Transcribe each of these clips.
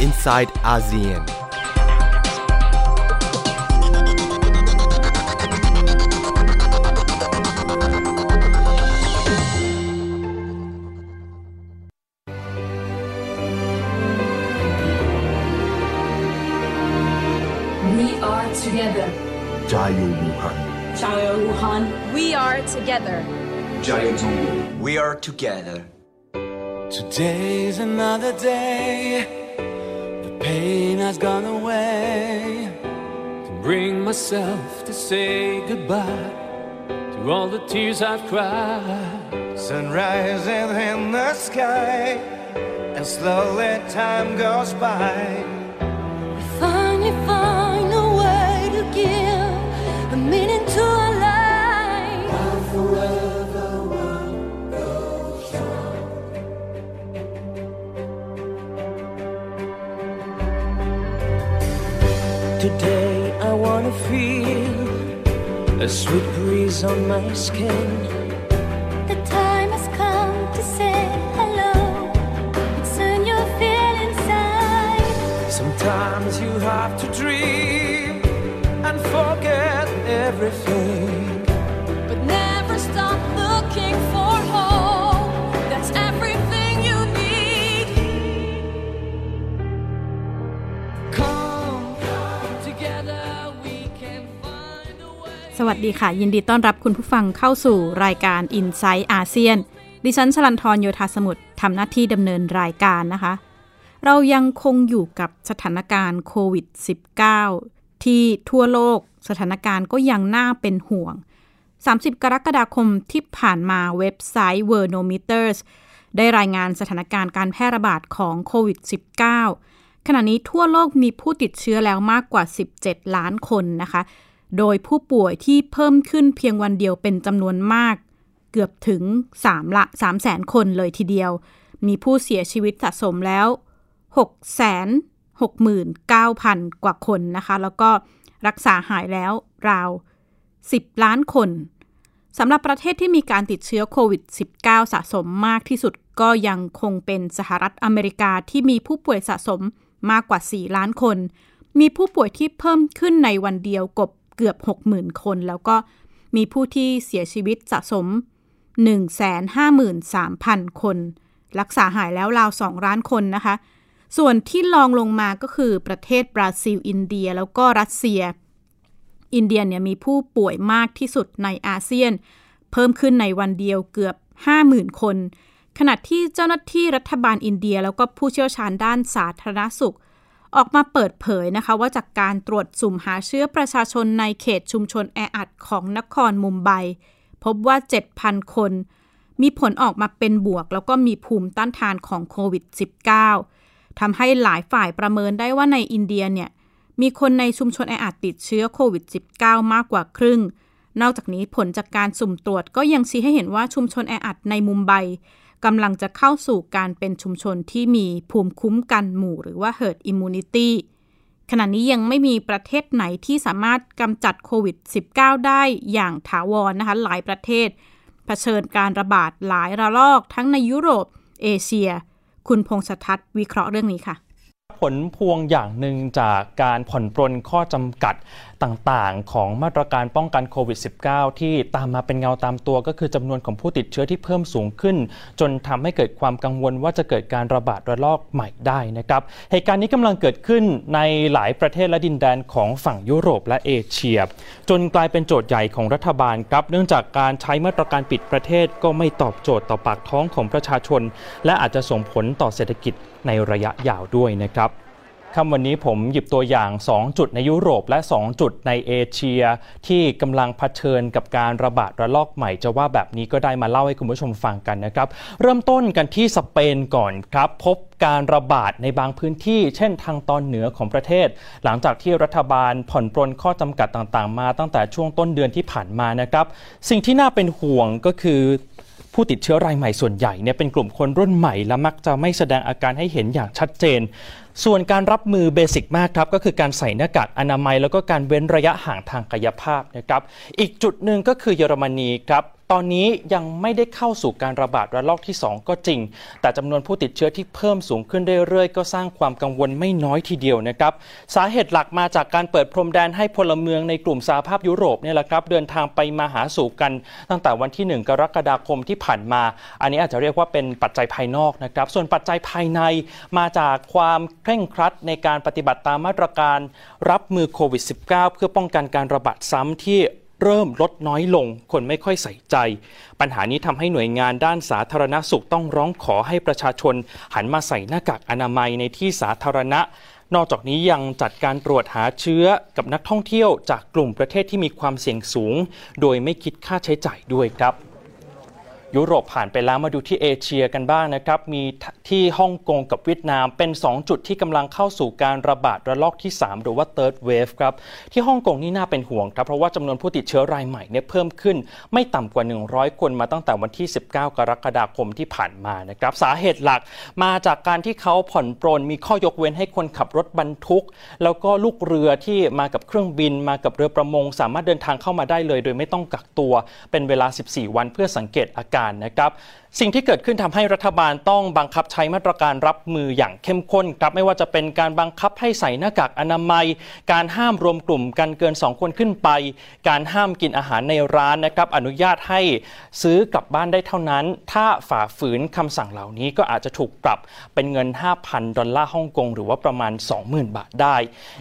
inside ASEAN. We are together. Jayo Wuhan. Chao Wuhan. We are together. Jayo Zhongguo. We are together. Today's another day. Pain has gone away. Can bring myself to say goodbye to all the tears I've cried. Sunrise in the sky. And slowly time goes by. We finally find a way to give a meaning to feel a sweet breeze on my skin. สวัสดีค่ะ ยินดีต้อนรับคุณผู้ฟังเข้าสู่รายการ i n s i ซต์อาเซียน ดิฉันชลันทรโยธาสมุทรทำหน้าที่ดำเนินรายการนะคะ เรายังคงอยู่กับสถานการณ์โควิด -19 ที่ทั่วโลกสถานการณ์ก็ยังน่าเป็นห่วง 30 กรกฎาคมที่ผ่านมาเว็บไซต์ Worldometers ได้รายงานสถานการณ์การแพร่ระบาดของโควิด -19 ขณะนี้ทั่วโลกมีผู้ติดเชื้อแล้วมากกว่า 17 ล้านคนนะคะ โดยผู้ป่วยที่เพิ่มขึ้นเพียงวันเดียวเป็นจำนวนมาก เกือบถึง3ละ3แสนคนเลยทีเดียว มีผู้เสียชีวิตสะสมแล้ว6 6 9 0 0 0 กว่าคนนะคะ แล้วก็รักษาหายแล้วราว 10 ล้านคนสำหรับประเทศที่มีการติดเชื้อโควิด -19 สะสมมากที่สุดก็ยังคงเป็นสหรัฐอเมริกาที่มีผู้ป่วยสะสมมากกว่า 4 ล้านคน มีผู้ป่วยที่เพิ่มขึ้นในวันเดียวกบ เกือบ 60,000 คน แล้วก็มีผู้ที่เสียชีวิตสะสม 153,000 คน รักษาหายแล้วราว 2 ล้านคนนะคะ ส่วนที่ลองลงมาก็คือประเทศบราซิล อินเดีย แล้วก็รัสเซีย อินเดียเนี่ยมีผู้ป่วยมากที่สุดในอาเซียน เพิ่มขึ้นในวันเดียวเกือบ 50,000 คน ขณะที่เจ้าหน้าที่รัฐบาลอินเดีย แล้วก็ผู้เชี่ยวชาญด้านสาธารณสุข ออกมาเปิดเผยนะคะว่าจากการตรวจสุ่มหาเชื้อประชาชนในเขตชุมชนแออัดของนครมุมไบ พบว่า 7,000 คน มีผลออกมาเป็นบวก แล้วก็มีภูมิต้านทานของโควิด -19 ทำให้หลายฝ่ายประเมินได้ว่าในอินเดียเนี่ยมีคนในชุมชนแออัดติดเชื้อโควิด -19 มากกว่าครึ่ง นอกจากนี้ผลจากการสุ่มตรวจก็ยังชี้ให้เห็นว่าชุมชนแออัดในมุมไบ กำลังจะเข้าสู่การเป็นชุมชนที่มีภูมิคุ้มกันหมู่หรือว่า herd immunity ขณะนี้ยังไม่มีประเทศไหนที่สามารถกำจัดโควิด -19 ได้อย่างถาวรนะคะหลายประเทศเผชิญการระบาดหลายระลอกทั้งในยุโรป เอเชีย คุณพงษทัศน์วิเคราะห์เรื่องนี้ค่ะ ผลพวงอย่างหนึ่งจากการผ่อนปรนข้อจำกัดต่างๆ ของมาตรการป้องกันโควิด -19 ที่ตามมาเป็นเงาตามตัวก็คือจำนวนของผู้ติดเชื้อที่เพิ่มสูงขึ้น จนทำให้เกิดความกังวลว่าจะเกิดการระบาดระลอกใหม่ได้นะครับเหตุการณ์นี้กำลังเกิดขึ้นในหลายประเทศและดินแดนของฝั่งยุโรปและเอเชีย จนกลายเป็นโจทย์ใหญ่ของรัฐบาลครับ เนื่องจากการใช้มาตรการปิดประเทศก็ไม่ตอบโจทย์ต่อปากท้องของประชาชน และอาจจะส่งผลต่อเศรษฐกิจ ในระยะยาวด้วยนะครับค่ำวันนี้ผมหยิบตัวอย่าง 2 จุดในยุโรปและ 2 จุดในเอเชีย ที่กำลังเผชิญกับการระบาดระลอกใหม่จะว่าแบบนี้ก็ได้มาเล่าให้คุณผู้ชมฟังกันนะครับ เริ่มต้นกันที่สเปนก่อนครับ พบการระบาดในบางพื้นที่ เช่นทางตอนเหนือของประเทศ หลังจากที่รัฐบาลผ่อนปรนข้อจำกัดต่างๆ มาตั้งแต่ช่วงต้นเดือนที่ผ่านมานะครับ สิ่งที่น่าเป็นห่วงก็คือ ผู้ติดเชื้อรายใหม่ส่วนใหญ่เนี่ยเป็นกลุ่มคนรุ่นใหม่และมักจะไม่แสดงอาการให้เห็นอย่างชัดเจน ส่วนการรับมือเบสิกมากครับก็คือการใส่หน้ากากอนามัย แล้วก็การเว้นระยะห่างทางกายภาพนะครับ อีกจุดหนึ่งก็คือเยอรมนีครับ ตอนนี้ยังไม่ได้เข้าสู่การระบาดระลอกที่ 2 ก็จริง แต่จำนวนผู้ติดเชื้อที่เพิ่มสูงขึ้นเรื่อยๆ ก็สร้างความกังวลไม่น้อยทีเดียวนะครับ สาเหตุหลักมาจากการเปิดพรมแดนให้พลเมืองในกลุ่มสหภาพยุโรปเนี่ยแหละครับเดินทางไปมาหาสู่กันตั้งแต่วันที่ 1 กรกฎาคมที่ผ่านมา อันนี้อาจจะเรียกว่าเป็นปัจจัยภายนอกนะครับ ส่วนปัจจัยภายในมาจากความเคร่งครัดในการปฏิบัติตามมาตรการรับมือโควิด -19 เพื่อป้องกันการระบาดซ้ำที่ เริ่มลดน้อยลง คนไม่ค่อยใส่ใจ ปัญหานี้ทำให้หน่วยงานด้านสาธารณสุขต้องร้องขอให้ประชาชน หันมาใส่หน้ากากอนามัยในที่สาธารณะ นอกจากนี้ยังจัดการตรวจหาเชื้อกับนักท่องเที่ยวจากกลุ่มประเทศที่มีความเสี่ยงสูง โดยไม่คิดค่าใช้จ่ายด้วยครับ ยุโรปผ่านไปแล้วมาดูที่เอเชียกันบ้างนะครับ มีที่ฮ่องกงกับเวียดนามเป็น 2 จุดที่กำลังเข้าสู่การระบาดระลอกที่ 3 หรือว่า third wave ครับ ที่ฮ่องกงนี่น่าเป็นห่วงครับ เพราะว่าจำนวนผู้ติดเชื้อรายใหม่เนี่ยเพิ่มขึ้น ไม่ต่ำกว่า 100 คนมาตั้งแต่วันที่ 19 กรกฎาคมที่ผ่านมานะครับสาเหตุหลักมาจากการที่เขาผ่อนปรนมีข้อยกเว้นให้คนขับรถบรรทุก แล้วก็ลูกเรือที่มากับเครื่องบิน มากับเรือประมง สามารถเดินทางเข้ามาได้เลย โดยไม่ต้องกักตัว เป็นเวลา 14 วันเพื่อสังเกตอาการนะครับ สิ่งที่เกิดขึ้นทำให้รัฐบาลต้องบังคับใช้มาตรการรับมืออย่างเข้มข้นครับไม่ว่าจะเป็นการบังคับให้ใส่หน้ากากอนามัย การห้ามรวมกลุ่มกันเกิน 2 คนขึ้นไป การห้ามกินอาหารในร้านนะครับอนุญาตให้ซื้อกลับบ้านได้เท่านั้น ถ้าฝ่าฝืนคำสั่งเหล่านี้ก็อาจจะถูกปรับเป็นเงิน 5,000 ดอลลาร์ฮ่องกงหรือว่าประมาณ 20,000 บาทได้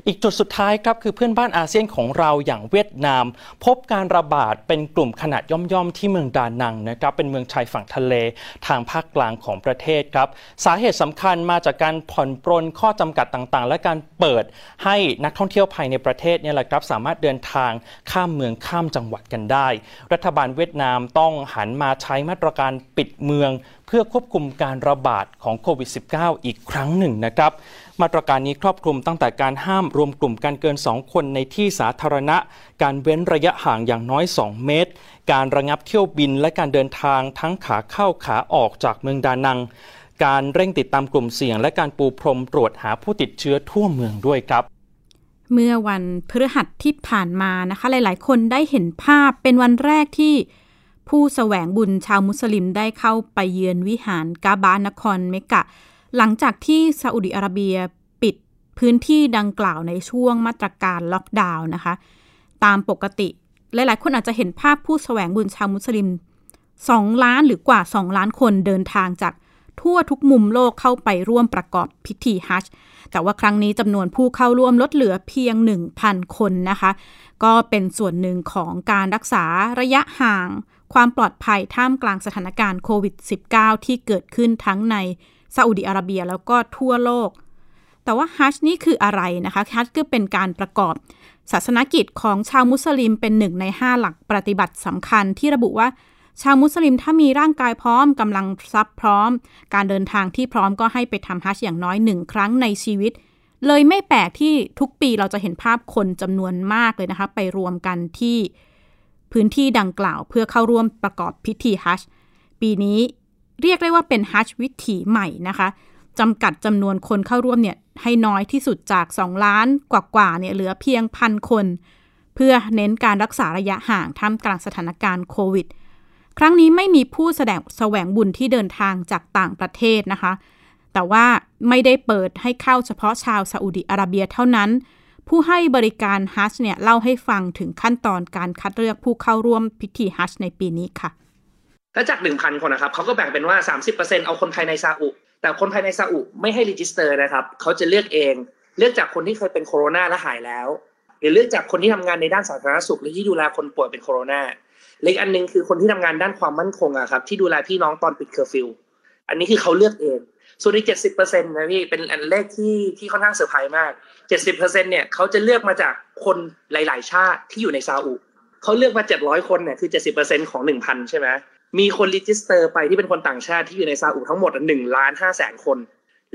อีกจุดสุดท้ายครับคือเพื่อนบ้านอาเซียนของเราอย่างเวียดนาม พบการระบาดเป็นกลุ่มขนาดย่อมๆที่เมืองดานังนะครับเป็นเมืองชายฝั่งทะเลทางภาคกลางของประเทศครับ สาเหตุสำคัญมาจากการผ่อนปรนข้อจำกัดต่างๆ และการเปิดให้นักท่องเที่ยวภายในประเทศเนี่ยแหละครับสามารถเดินทางข้ามเมืองข้ามจังหวัดกันได้ รัฐบาลเวียดนามต้องหันมาใช้มาตรการปิดเมือง เพื่อควบคุมการระบาดของโควิด -19 อีกครั้งหนึ่งนะครับ มาตรการนี้ครอบคลุมตั้งแต่การห้ามรวมกลุ่มกันเกิน 2 คนในที่สาธารณะ การเว้นระยะห่างอย่างน้อย 2 เมตร การระงับเที่ยวบินและการเดินทางทั้งขาเข้าขาออกจากเมืองดานัง การเร่งติดตามกลุ่มเสี่ยง และการปูพรมตรวจหาผู้ติดเชื้อทั่วเมืองด้วยครับเมื่อวันพฤหัสที่ผ่านมานะคะ หลาย ๆ คนได้เห็นภาพเป็นวันแรกที่ผู้แสวงบุญชาวมุสลิมได้เข้าไปเยือนวิหารกาบานครเมกะ หลังจากที่ซาอุดิอาระเบียปิดพื้นที่ดังกล่าวในช่วงมาตรการล็อกดาวน์นะคะ ตามปกติ หลายๆ คนอาจจะเห็นภาพผู้แสวงบุญชาวมุสลิม 2 ล้านหรือกว่า 2 ล้านคนเดินทางจากทั่วทุกมุมโลกเข้าไปร่วมประกอบพิธีฮัจญ์แต่ว่าครั้งนี้จำนวนผู้เข้าร่วมลดเหลือเพียง 1,000 คนนะคะ ก็เป็นส่วนหนึ่งของการรักษาระยะห่าง ความปลอดภัยท่ามกลางสถานการณ์โควิด -19 ที่เกิดขึ้นทั้งใน ซาอุดิอาระเบียแล้วก็ทั่วโลก แต่ว่าฮัจญ์นี่คืออะไรนะคะฮัจญ์ก็เป็นการประกอบศาสนกิจของชาวมุสลิมเป็นหนึ่งใน 5 หลักปฏิบัติสำคัญที่ระบุว่าชาวมุสลิมถ้ามีร่างกายพร้อมกำลังทรัพย์พร้อม การเดินทางที่พร้อมก็ให้ไปทำฮัจญ์อย่างน้อยหนึ่งครั้งในชีวิต เลยไม่แปลกที่ทุกปีเราจะเห็นภาพคนจำนวนมากเลยนะคะ ไปรวมกันที่พื้นที่ดังกล่าวเพื่อเข้าร่วมประกอบพิธีฮัจญ์ปีนี้ เรียกได้ว่าเป็นฮัจญ์วิถีใหม่นะคะจำกัดจำนวนคนเข้าร่วมเนี่ยให้น้อยที่สุดจาก 2 ล้านกว่าๆเนี่ยเหลือเพียงพันคน เพื่อเน้นการรักษาระยะห่างท่ามกลางสถานการณ์โควิด ครั้งนี้ไม่มีผู้แสดงแสวงบุญที่เดินทางจากต่างประเทศนะคะ แต่ว่าไม่ได้เปิดให้เข้าเฉพาะชาวซาอุดิอาระเบียเท่านั้น ผู้ให้บริการฮัจญ์เนี่ยเล่าให้ฟังถึงขั้นตอนการคัดเลือกผู้เข้าร่วมพิธีฮัจญ์ในปีนี้ค่ะ ถ้าจาก 1,000 คนนะครับเขาก็แบ่งเป็นว่า 30%เอาคนภายในซาอุ แต่คนภายในซาอุไม่ให้ register นะครับเขาจะเลือกเอง เลือกจากคนที่เคยเป็นโคโรนาและหายแล้ว หรือเลือกจากคนที่ทำงานในด้านสาธารณสุขหรือที่ดูแลคนป่วยเป็นโคโรนาอีกอันหนึ่งคือคนที่ทำงานด้านความมั่นคงอะครับที่ดูแลพี่น้องตอนปิดเคอร์ฟิวอันนี้คือเขาเลือกเอง ส่วนอีกเจ็ดสิบเปอร์เซ็นต์นะพี่เป็นอันเลขที่ที่ค่อนข้างเซอร์ไพรส์มากเจ็ดสิบเปอร์เซ็นต์เนี่ยเขาจะเลือกมาจากคนหลาย ๆ ชาติที่อยู่ในซาอุเขาเลือกมาเจ็ดร้อยคนเนี่ยคือเจ็ดสิบเปอร์เซ็นต์ของหนึ่งพันใช่ไหม มีคน register ไปที่เป็นคนต่างชาติที่อยู่ในซาอุทั้งหมดหนึ่งล้านห้าแสนคน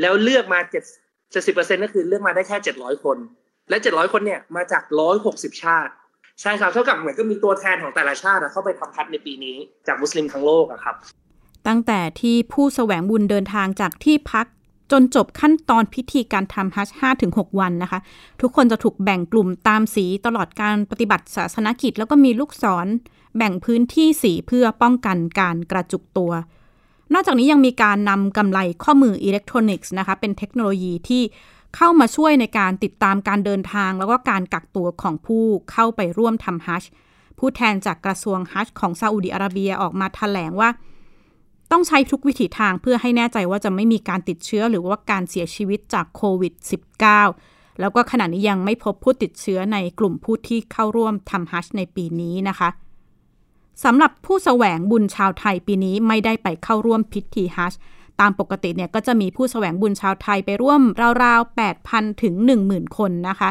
แล้วเลือกมาเจ็ดเจ็ดสิบเปอร์เซ็นต์ก็คือเลือกมาได้แค่เจ็ดร้อยคน และเจ็ดร้อยคนเนี่ยมาจากร้อยหกสิบชาติ ใช่ครับเท่ากับเหมือนก็มีตัวแทนของแต่ละชาติอะเข้าไปทำฮัจญ์ในปีนี้จากมุสลิมทั้งโลกอะครับ ตั้งแต่ที่ผู้แสวงบุญเดินทางจากที่พักจนจบขั้นตอนพิธีการทำฮัจญ์5-6วันนะคะ ทุกคนจะถูกแบ่งกลุ่มตามสีตลอดการปฏิบัติศาสนกิจ แล้วก็มีลูกศร แบ่งพื้นที่สีเพื่อป้องกันการกระจุกตัว นอกจากนี้ยังมีการนำกำไลข้อมืออิเล็กทรอนิกส์นะคะเป็นเทคโนโลยีที่เข้ามาช่วยในการติดตามการเดินทาง แล้วก็การกักตัวของผู้เข้าไปร่วมทำฮัจผู้แทนจากกระทรวงฮัจของซาอุดิอาระเบียออกมาแถลงว่า ต้องใช้ทุกวิถีทางเพื่อให้แน่ใจว่าจะไม่มีการติดเชื้อหรือว่าการเสียชีวิตจากโควิด -19 แล้วก็ขณะนี้ยังไม่พบผู้ติดเชื้อในกลุ่มผู้ที่เข้าร่วมทำฮัจในปีนี้นะคะ สำหรับผู้แสวงบุญชาวไทยปีนี้ไม่ได้ไปเข้าร่วมพิธีฮัจญ์ตามปกติเนี่ยก็จะมีผู้แสวงบุญชาวไทยไปร่วมราวๆ 8,000 ถึง 10,000 คนนะคะ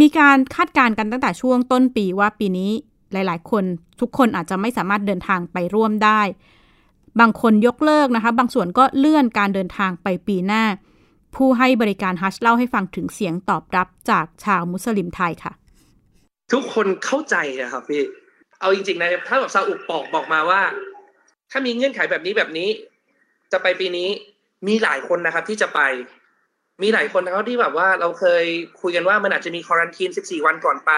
มีการคาดการณ์กันตั้งแต่ช่วงต้นปีว่าปีนี้หลาย ๆ คนทุกคนอาจจะไม่สามารถเดินทางไปร่วมได้ บางคนยกเลิกนะคะ บางส่วนก็เลื่อนการเดินทางไปปีหน้า ผู้ให้บริการฮัจญ์เล่าให้ฟังถึงเสียงตอบรับจากชาวมุสลิมไทยค่ะ ทุกคนเข้าใจนะครับพี่ เอาจริงๆนะถ้าแบบซาอุบอกบอกมาว่า ถ้ามีเงื่อนไขแบบนี้แบบนี้ จะไปปีนี้มีหลายคนนะครับ ที่จะไป มีหลายคนนะครับที่แบบว่าเราเคยคุยกันว่ามันอาจจะมีควอรันทีน14 วันก่อนไป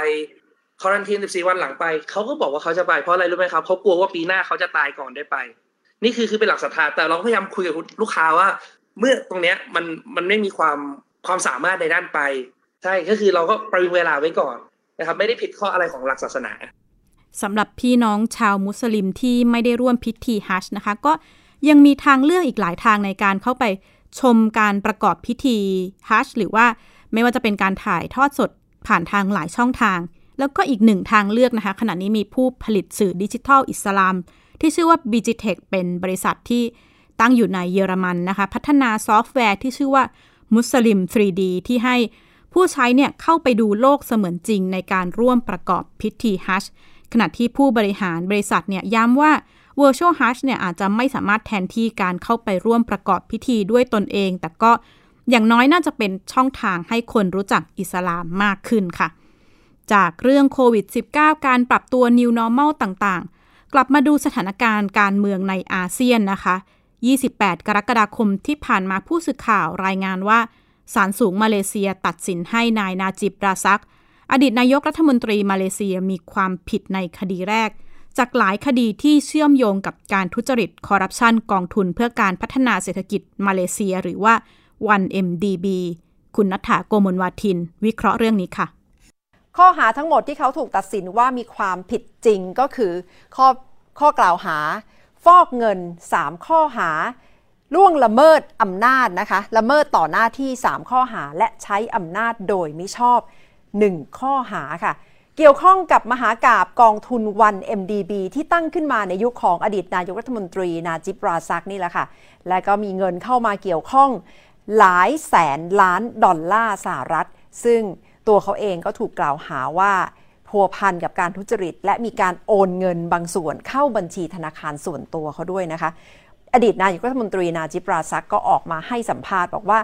ควอรันทีน14 วันหลังไปเขาก็บอกว่าเขาจะไปเพราะอะไรรู้ไหมครับเขากลัวว่าปีหน้าเขาจะตายก่อนได้ไป นี่คือคือเป็นหลักศรัทธาแต่เราพยายามคุยกับลูกค้าว่า เมื่อตรงเนี้ยมันมันไม่มีความความสามารถในด้านไป ใช่ก็คือเราก็ประวิงเวลาไว้ก่อนนะครับ ไม่ได้ผิดข้ออะไรของหลักศาสนา สำหรับพี่น้องชาวมุสลิมที่ไม่ได้ร่วมพิธีฮัจญ์นะคะ ก็ยังมีทางเลือกอีกหลายทางในการเข้าไปชมการประกอบพิธีฮัจญ์หรือว่าไม่ว่าจะเป็นการถ่ายทอดสดผ่านทางหลายช่องทาง แล้วก็อีกหนึ่งทางเลือกนะคะ ขณะนี้มีผู้ผลิตสื่อดิจิทัลอิสลาม ที่ชื่อว่า b i g i t e c h เป็นบริษัทที่ตั้งอยู่ในเยอรมันนะคะ พัฒนาซอฟต์แวร์ที่ชื่อว่ามุสลิม 3D ที่ให้ผู้ใช้เนี่ยเข้าไปดูโลกเสมือนจริงในการร่วมประกอบพิธีฮัจญ์ ขณะที่ผู้บริหารบริษัทเนี่ยย้ำว่า Virtual Hajj เนี่ยอาจจะไม่สามารถแทนที่การเข้าไปร่วมประกอบพิธีด้วยตนเอง แต่ก็อย่างน้อยน่าจะเป็นช่องทางให้คนรู้จักอิสลามมากขึ้นค่ะ จากเรื่องโควิด -19 การปรับตัว New Normal ต่างๆ กลับมาดูสถานการณ์การเมืองในอาเซียนนะคะ 28 กรกฎาคมที่ผ่านมาผู้สื่อข่าวรายงานว่าศาลสูงมาเลเซียตัดสินให้นายนาจิบราซัก อดีตนายกรัฐมนตรีมาเลเซียมีความผิดในคดีแรก จากหลายคดีที่เชื่อมโยงกับการทุจริตคอร์รัปชันกองทุนเพื่อการพัฒนาเศรษฐกิจมาเลเซียหรือว่า 1MDB คุณนัฐาโกมลวาทิน วิเคราะห์เรื่องนี้ค่ะ ข้อหาทั้งหมดที่เขาถูกตัดสินว่ามีความผิดจริงก็คือข้อข้อกล่าวหา ฟอกเงิน 3 ข้อหาล่วงละเมิดอำนาจนะคะ ละเมิดต่อหน้าที่ 3 ข้อหาและใช้อำนาจโดยมิชอบ 1 ข้อหาค่ะ เกี่ยวข้องกับมหากาบกองทุนวัน MDB ที่ตั้งขึ้นมาในยุคของอดีตนายกรัฐมนตรีนาจิบราซักนี่แหละค่ะ และก็มีเงินเข้ามาเกี่ยวข้องหลายแสนล้านดอลลาร์สหรัฐ ซึ่งตัวเขาเองก็ถูกกล่าวหาว่าพัวพันกับการทุจริต และมีการโอนเงินบางส่วนเข้าบัญชีธนาคารส่วนตัวเขาด้วยนะคะ อดีตนายกรัฐมนตรีนาจิปราซักก็ออกมาให้สัมภาษณ์บอกว่า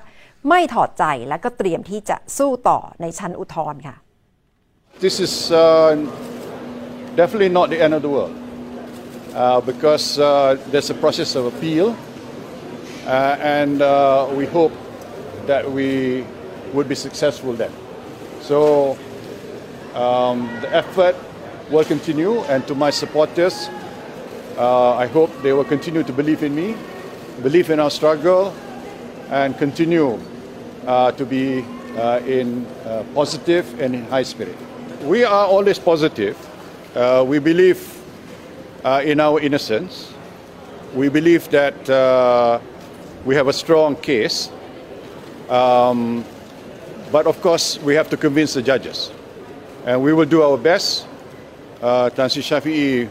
ไม่ถอดใจและก็เตรียมที่จะสู้ต่อในชั้นอุทธรณ์ค่ะ This is uh, definitely not the end of the world uh, because uh, there's a process of appeal uh, and uh, we hope that we would be successful then. So um, the effort will continue, and to my supporters, uh, I hope they will continue to believe in me, believe in our struggle, and continue uh, to be uh, in uh, positive and in high spirit. We are always positive. Uh, we believe uh, in our innocence. We believe that we have a strong case. Um, but of course, we have to convince the judges. And we will do our best. Uh, Tansi Shafi'i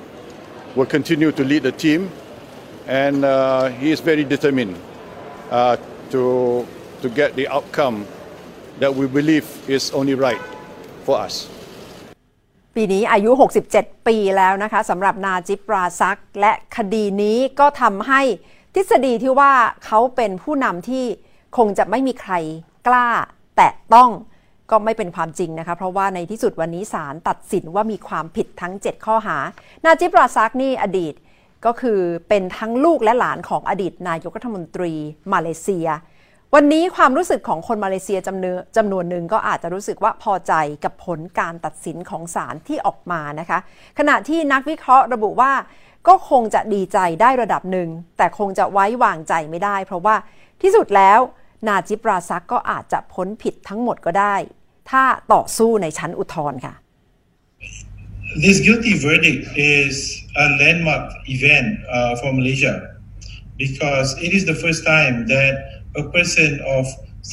will continue to lead the team. And uh, he is very determined uh, to, to get the outcome that we believe is only right for us. ปีนี้อายุ 67 ปีแล้วนะคะสำหรับนาจิปราซัก และคดีนี้ก็ทำให้ทฤษฎีที่ว่าเขาเป็นผู้นำที่คงจะไม่มีใครกล้าแตะต้อง ก็ไม่เป็นความจริงนะคะ เพราะว่าในที่สุดวันนี้ศาลตัดสินว่ามีความผิดทั้ง 7 ข้อหา นาจิปราซักนี่อดีตก็คือเป็นทั้งลูกและหลานของอดีตนายกรัฐมนตรีมาเลเซีย วันนี้ความรู้สึกของคนมาเลเซียจำนวนจำนวนหนึ่งก็อาจจะรู้สึกว่าพอใจกับผลการตัดสินของศาลที่ออกมานะคะ ขณะที่นักวิเคราะห์ระบุว่าก็คงจะดีใจได้ระดับหนึ่งแต่คงจะไว้วางใจไม่ได้ เพราะว่าที่สุดแล้ว นาจิปราซักก็อาจจะพ้นผิดทั้งหมดก็ได้ ถ้าต่อสู้ในชั้นอุทธรณ์ค่ะ This guilty verdict is a landmark event uh, for Malaysia because it is the first time that a person of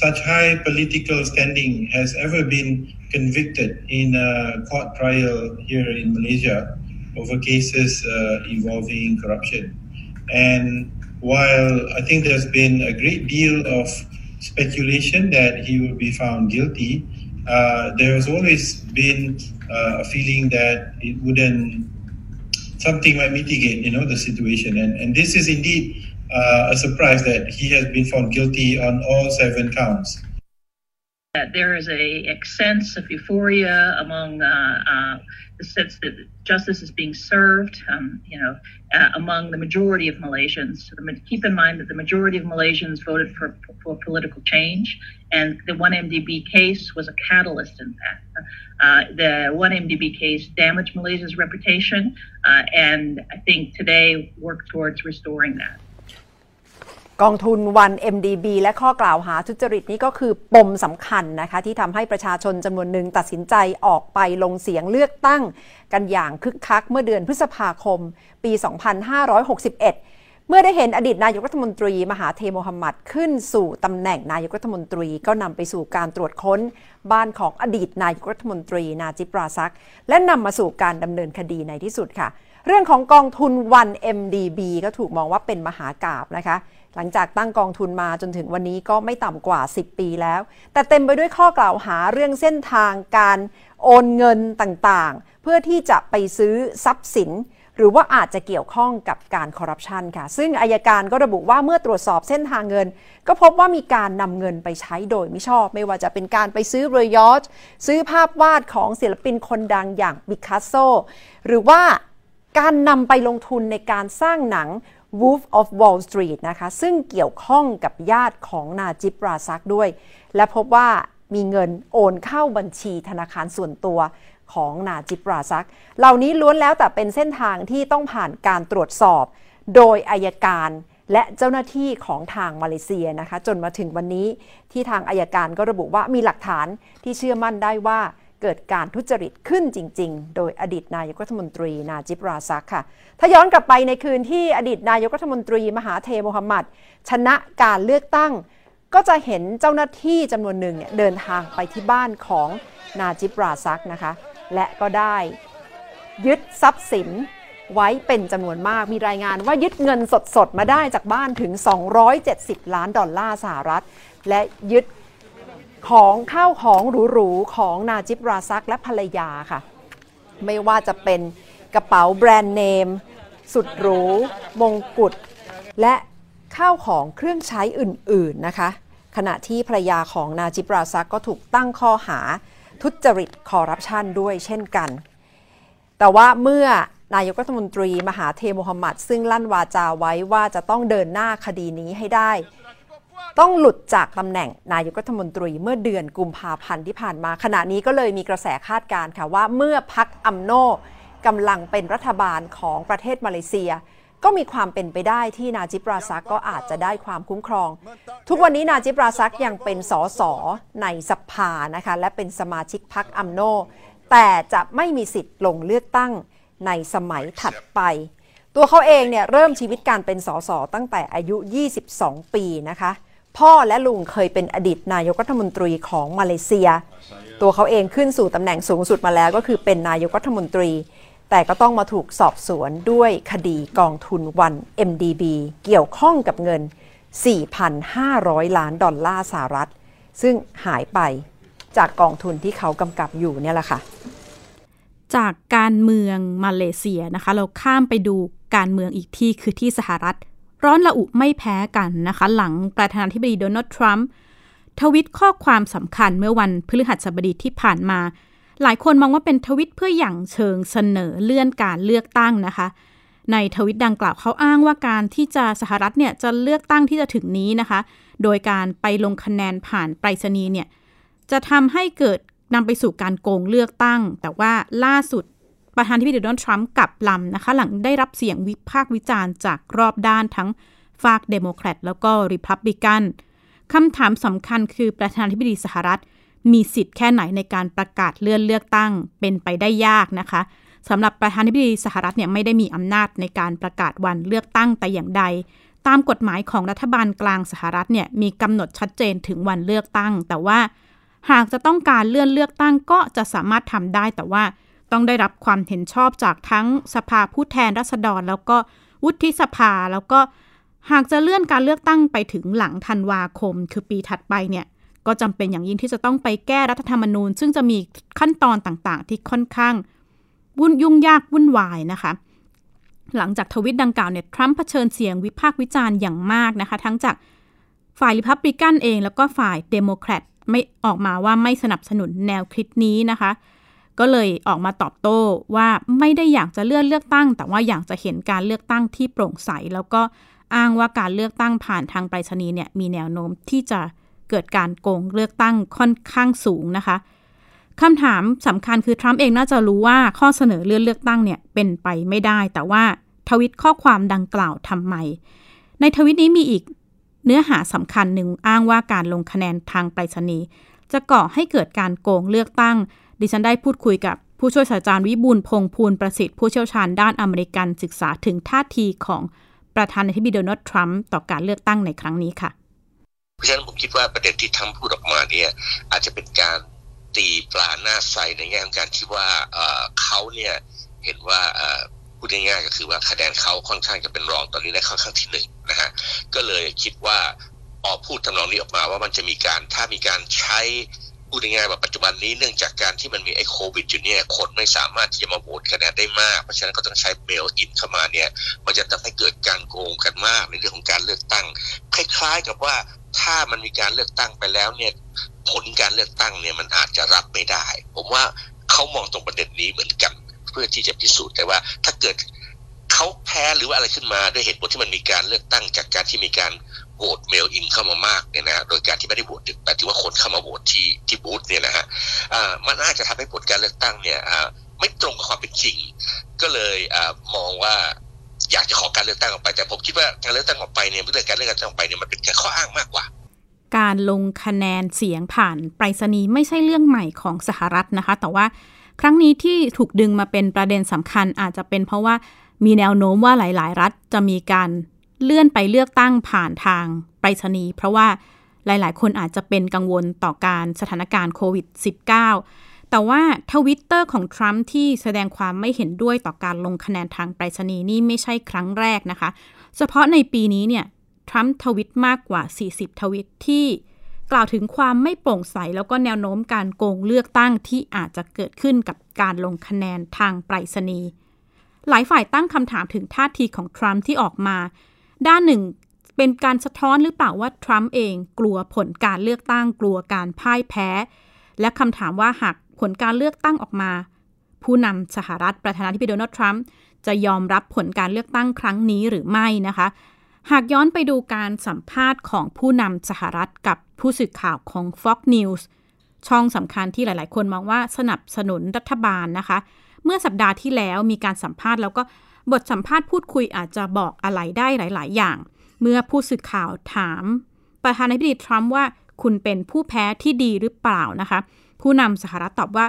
such high political standing has ever been convicted in a court trial here in Malaysia over cases uh, involving corruption. And while I think there's been a great deal of speculation that he will be found guilty, uh, there has always been uh, a feeling that it wouldn't something might mitigate, you know, the situation. And and this is indeed uh, a surprise that he has been found guilty on all seven counts. That there is a, a sense of euphoria among uh, uh, the sense that justice is being served, um, you know, uh, among the majority of Malaysians. Keep in mind that the majority of Malaysians voted for, for political change, and the 1MDB case was a catalyst in that. Uh, the 1MDB case damaged Malaysia's reputation, uh, and I think today work towards restoring that. กองทุนวัน MDB และข้อกล่าวหาทุจริตนี้ก็คือปมสำคัญนะคะ ที่ทำให้ประชาชนจำนวนหนึ่งตัดสินใจออกไปลงเสียงเลือกตั้ง กันอย่างคึกคักเมื่อเดือนพฤษภาคม ปี 2561 เมื่อได้เห็นอดีตนายกรัฐมนตรี มหาเทโมฮัมหมัดขึ้นสู่ตำแหน่งนายกรัฐมนตรีก็นำไปสู่การตรวจค้น บ้านของอดีตนายกรัฐมนตรีนาจิปราซัก และนำมาสู่การดำเนินคดีในที่สุดค่ะ เรื่องของกองทุนวัน MDB ก็ถูกมองว่าเป็นมหากาบนะคะ หลังจากตั้งกองทุนมาจนถึงวันนี้ก็ไม่ต่ำกว่า 10 ปีแล้ว แต่เต็มไปด้วยข้อกล่าวหาเรื่องเส้นทางการโอนเงินต่างๆ เพื่อที่จะไปซื้อทรัพย์สิน หรือว่าอาจจะเกี่ยวข้องกับการคอร์รัปชันค่ะ ซึ่งอายการก็ระบุว่าเมื่อตรวจสอบเส้นทางเงิน ก็พบว่ามีการนำเงินไปใช้โดยไม่ชอบ ไม่ว่าจะเป็นการไปซื้อเรือยอชซื้อภาพวาดของศิลปินคนดังอย่างบิคัสโซหรือว่าการนำไปลงทุนในการสร้างหนัง Wolf of Wall Street นะคะ ซึ่งเกี่ยวข้องกับญาติของนาจิปราซักด้วย และพบว่ามีเงินโอนเข้าบัญชีธนาคารส่วนตัวของนาจิปราซัก เหล่านี้ล้วนแล้วแต่เป็นเส้นทางที่ต้องผ่านการตรวจสอบ โดยอายการและเจ้าหน้าที่ของทางมาเลเซียนะคะ จนมาถึงวันนี้ที่ทางอายการก็ระบุว่ามีหลักฐานที่เชื่อมั่นได้ว่า เกิดการทุจริตขึ้นจริง ๆ โดยอดีตนายกรัฐมนตรีนาจิบราซักค่ะ ถ้าย้อนกลับไปในคืนที่อดีตนายกรัฐมนตรีมหาเทโมฮัมหมัดชนะการเลือกตั้ง ก็จะเห็นเจ้าหน้าที่จำนวนหนึ่งเนี่ยเดินทางไปที่บ้านของนาจิบราซักนะคะ และก็ได้ยึดทรัพย์สินไว้เป็นจำนวนมาก มีรายงานว่ายึดเงินสดๆ มาได้จากบ้านถึง 270 ล้านดอลลาร์สหรัฐ และยึด ของข้าวของหรูๆของนาจิบราซักและภรรยาค่ะ ไม่ว่าจะเป็นกระเป๋าแบรนด์เนม สุดหรู มงกุฎและข้าวของเครื่องใช้อื่นๆนะคะ ขณะที่ภรรยาของนาจิบราซักก็ถูกตั้งข้อหาทุจริตคอร์รัปชันด้วยเช่นกัน แต่ว่าเมื่อนายกรัฐมนตรีมหาเทโมฮัมหมัดซึ่งลั่นวาจาไว้ว่าจะต้องเดินหน้าคดีนี้ให้ได้ ต้องหลุดจากตำแหน่งนายกรัฐมนตรีเมื่อเดือนกุมภาพันธ์ที่ผ่านมา ขณะนี้ก็เลยมีกระแสคาดการณ์ค่ะว่าเมื่อพักอัมโนกำลังเป็นรัฐบาลของประเทศมาเลเซีย ก็มีความเป็นไปได้ที่นาจิปราซักก็อาจจะได้ความคุ้มครอง ทุกวันนี้นาจิปราซักยังเป็นสสในสภานะคะและเป็นสมาชิกพักอัมโนแต่จะไม่มีสิทธิ์ลงเลือกตั้งในสมัยถัดไป ตัวเขาเองเนี่ยเริ่มชีวิตการเป็นสสตั้งแต่อายุ 22 ปีนะคะ พ่อและลุงเคยเป็นอดีตนายกรัฐมนตรีของมาเลเซีย ตัวเขาเองขึ้นสู่ตำแหน่งสูงสุดมาแล้วก็คือเป็นนายกรัฐมนตรี แต่ก็ต้องมาถูกสอบสวนด้วยคดีกองทุนวัน MDB เกี่ยวข้องกับเงิน 4,500 ล้านดอลลาร์สหรัฐ ซึ่งหายไปจากกองทุนที่เขากำกับอยู่เนี่ยแหละค่ะจากการเมืองมาเลเซียนะคะ เราข้ามไปดู การเมืองอีกที่คือที่สหรัฐ ร้อนระอุไม่แพ้กันนะคะ หลังประธานาธิบดีโดนัลด์ทรัมป์ทวิตข้อความสำคัญเมื่อวันพฤหัสบดีที่ผ่านมา หลายคนมองว่าเป็นทวิตเพื่ออย่างเชิงเสนอเลื่อนการเลือกตั้งนะคะ ในทวิตดังกล่าวเขาอ้างว่าการที่จะสหรัฐเนี่ยจะเลือกตั้งที่จะถึงนี้นะคะ โดยการไปลงคะแนนผ่านไปรษณีย์เนี่ยจะทำให้เกิดนำไปสู่การโกงเลือกตั้ง แต่ว่าล่าสุด ประธานที่โดนัลด์ทรัมป์กลับลำนะคะ หลังได้รับเสียงวิพากษ์วิจารณ์จากรอบด้านทั้งฝั่งเดโมแครตแล้วก็ริพับลิกันคำถามสำคัญคือประธานาธิบดีสหรัฐ มีสิทธิ์แค่ไหนในการประกาศเลื่อนเลือกตั้งเป็นไปได้ยากนะคะสำหรับประธานาธิบดีสหรัฐเนี่ยไม่ได้มีอำนาจในการประกาศวันเลือกตั้งแต่อย่างใด ตามกฎหมายของรัฐบาลกลางสหรัฐเนี่ยมีกำหนดชัดเจนถึงวันเลือกตั้ง แต่ว่าหากจะต้องการเลื่อนเลือกตั้งก็จะสามารถทำได้แต่ว่า ต้องได้รับความเห็นชอบจากทั้งสภาผู้แทนราษฎร แล้วก็วุฒิสภาแล้วก็หากจะเลื่อนการเลือกตั้งไปถึงหลังธันวาคม คือปีถัดไปเนี่ย ก็จำเป็นอย่างยิ่งที่จะต้องไปแก้รัฐธรรมนูญ ซึ่งจะมีขั้นตอนต่างๆ ที่ค่อนข้างวุ่นยุ่งยากวุ่นวายนะคะ หลังจากทวิตดังกล่าวเนี่ยทรัมป์เผชิญเสียงวิพากษ์วิจารณ์อย่างมากนะคะ ทั้งจากฝ่ายริพับลิกันเอง แล้วก็ฝ่ายเดโมแครตไม่ออกมาว่าไม่สนับสนุนแนวคิดนี้นะคะ ก็เลยออกมาตอบโต้ว่าไม่ได้อยากจะเลื่อนเลือกตั้ง แต่ว่าอยากจะเห็นการเลือกตั้งที่โปร่งใส แล้วก็อ้างว่าการเลือกตั้งผ่านทางไปรษณีย์เนี่ยมีแนวโน้มที่จะเกิดการโกงเลือกตั้งค่อนข้างสูงนะคะคำถามสำคัญคือทรัมป์เองน่าจะรู้ว่าข้อเสนอเลื่อนเลือกตั้งเนี่ยเป็นไปไม่ได้ แต่ว่าทวิตข้อความดังกล่าวทำไม ในทวิตนี้มีอีกเนื้อหาสำคัญหนึ่งอ้างว่าการลงคะแนนทางไปรษณีย์จะก่อให้เกิดการโกงเลือกตั้ง ดิฉันได้พูดคุยกับผู้ช่วยศาสตราจารย์วิบูลพงพูลประสิทธิ์ผู้เชี่ยวชาญด้านอเมริกันศึกษาถึงท่าทีของประธานาธิบดีโดนัลด์ทรัมป์ต่อการเลือกตั้งในครั้งนี้ค่ะ เพราะฉะนั้นผมคิดว่าประเด็นที่ทำพูดออกมาเนี่ยอาจจะเป็นการตีปลาหน้าใสในแง่ของการที่ว่าเขาเนี่ยเห็นว่าพูดง่ายๆก็คือว่าคะแนนเขาค่อนข้างจะเป็นรองตอนนี้ในข้างข้างที่หนึ่งนะฮะก็เลยคิดว่าออกพูดทำนองนี้ออกมาว่ามันจะมีการถ้ามีการใช้ พูดง่ายๆว่าปัจจุบันนี้เนื่องจากการที่มันมีไอ้โควิดอยู่เนี่ยคนไม่สามารถที่จะมาโหวตคะแนนได้มาก เพราะฉะนั้นก็ต้องใช้เมลอินเข้ามาเนี่ย มันจะทำให้เกิดการโกงกันมากในเรื่องของการเลือกตั้ง คล้ายๆกับว่าถ้ามันมีการเลือกตั้งไปแล้วเนี่ยผลการเลือกตั้งเนี่ยมันอาจจะรับไม่ได้ ผมว่าเขามองตรงประเด็นนี้เหมือนกัน เพื่อที่จะพิสูจน์แต่ว่าถ้าเกิดเขาแพ้หรือว่าอะไรขึ้นมาด้วยเหตุผลที่มันมีการเลือกตั้งจากการที่มีการ โหวตเมลอินเข้ามามากเนี่ยนะโดยการที่ไม่ได้โหวตแต่ถือว่าคนเข้ามาโหวตที่ที่บูธเนี่ยนะฮะอ่ามันอาจะทำให้ผลการเลือกตั้งเนี่ยอ่าไม่ตรงกับความเป็นจริง ก็เลยอ่ามองว่าอยากจะขอการเลือกตั้งออกไป แต่ผมคิดว่าการเลือกตั้งออกไปเนี่ยเรื่องการเลือกตั้งออกไปเนี่ยมันเป็นแค่ข้ออ้างมากกว่า การลงคะแนนเสียงผ่านไปรษณีย์ไม่ใช่เรื่องใหม่ของสหรัฐนะคะ แต่ว่าครั้งนี้ที่ถูกดึงมาเป็นประเด็นสำคัญอาจจะเป็นเพราะว่ามีแนวโน้มว่าหลาย ๆ รัฐจะมีการ เลื่อนไปเลือกตั้งผ่านทางไปรษณีย์เพราะว่าหลาย ๆ คนอาจจะเป็นกังวลต่อการสถานการณ์โควิด -19 แต่ว่าทวิตเตอร์ของทรัมป์ที่แสดงความไม่เห็นด้วยต่อการลงคะแนนทางไปรษณีย์นี่ไม่ใช่ครั้งแรกนะคะ เฉพาะในปีนี้เนี่ยทรัมป์ทวิตมากกว่า 40 ทวิตที่กล่าวถึงความไม่โปร่งใส แล้วก็แนวโน้มการโกงเลือกตั้งที่อาจจะเกิดขึ้นกับการลงคะแนนทางไปรษณีย์หลายฝ่ายตั้งคำถามถึงท่าทีของทรัมป์ที่ออกมา ด้านหนึ่งเป็นการสะท้อนหรือเปล่าว่าทรัมป์เองกลัวผลการเลือกตั้งกลัวการพ่ายแพ้ และคำถามว่าหากผลการเลือกตั้งออกมา ผู้นำสหรัฐประธานาธิบดีโดนัลด์ทรัมป์จะยอมรับผลการเลือกตั้งครั้งนี้หรือไม่นะคะ หากย้อนไปดูการสัมภาษณ์ของผู้นำสหรัฐกับผู้สื่อข่าวของ Fox News ช่องสำคัญที่หลาย ๆ คนมองว่าสนับสนุนรัฐบาลนะคะ เมื่อสัปดาห์ที่แล้วมีการสัมภาษณ์แล้วก็ บทสัมภาษณ์พูดคุยอาจจะบอกอะไรได้หลาย ๆ อย่าง เมื่อผู้สื่อข่าวถาม ประธานาธิบดีทรัมป์ว่าคุณเป็นผู้แพ้ที่ดีหรือเปล่านะคะ ผู้นำสหรัฐตอบว่า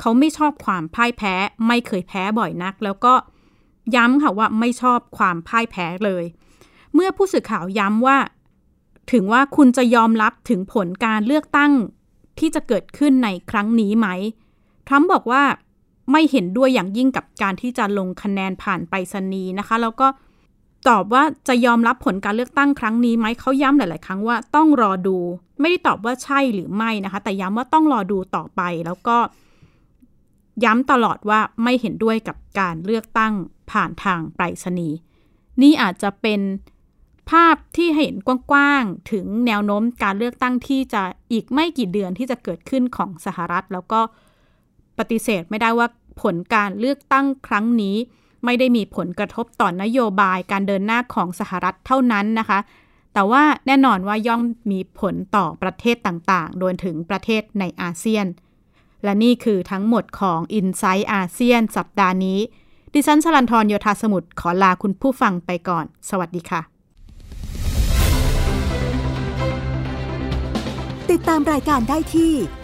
เขาไม่ชอบความพ่ายแพ้ ไม่เคยแพ้บ่อยนัก แล้วก็ย้ำค่ะว่าไม่ชอบความพ่ายแพ้เลย เมื่อผู้สื่อข่าวย้ำว่า ถึงว่าคุณจะยอมรับถึงผลการเลือกตั้งที่จะเกิดขึ้นในครั้งนี้ไหมทรัมป์บอกว่า ไม่เห็นด้วยอย่างยิ่งกับการที่จะลงคะแนนผ่านไปรษณีย์นะคะ แล้วก็ตอบว่าจะยอมรับผลการเลือกตั้งครั้งนี้ไหมเขาย้ำหลาย ๆ ครั้งว่าต้องรอดู ไม่ได้ตอบว่าใช่หรือไม่นะคะ แต่ย้ำว่าต้องรอดูต่อไป แล้วก็ย้ำตลอดว่าไม่เห็นด้วยกับการเลือกตั้งผ่านทางไปรษณีย์นี่อาจจะเป็นภาพที่เห็นกว้าง ๆ ถึงแนวโน้มการเลือกตั้งที่จะอีกไม่กี่เดือนที่จะเกิดขึ้นของสหรัฐ แล้วก็ ปฏิเสธไม่ได้ว่าผลการเลือกตั้งครั้งนี้ ไม่ได้มีผลกระทบต่อนโยบายการเดินหน้าของสหรัฐเท่านั้นนะคะ แต่ว่าแน่นอนว่าย่อมมีผลต่อประเทศต่างๆ โดยถึงประเทศในอาเซียน และนี่คือทั้งหมดของ i n s i ซต์อาเซียนสัปดาห์นี้ ดิฉันชลันทรโยธาสมุทรขอลาคุณผู้ฟังไปก่อน สวัสดีค่ะ ติดตามรายการได้ที่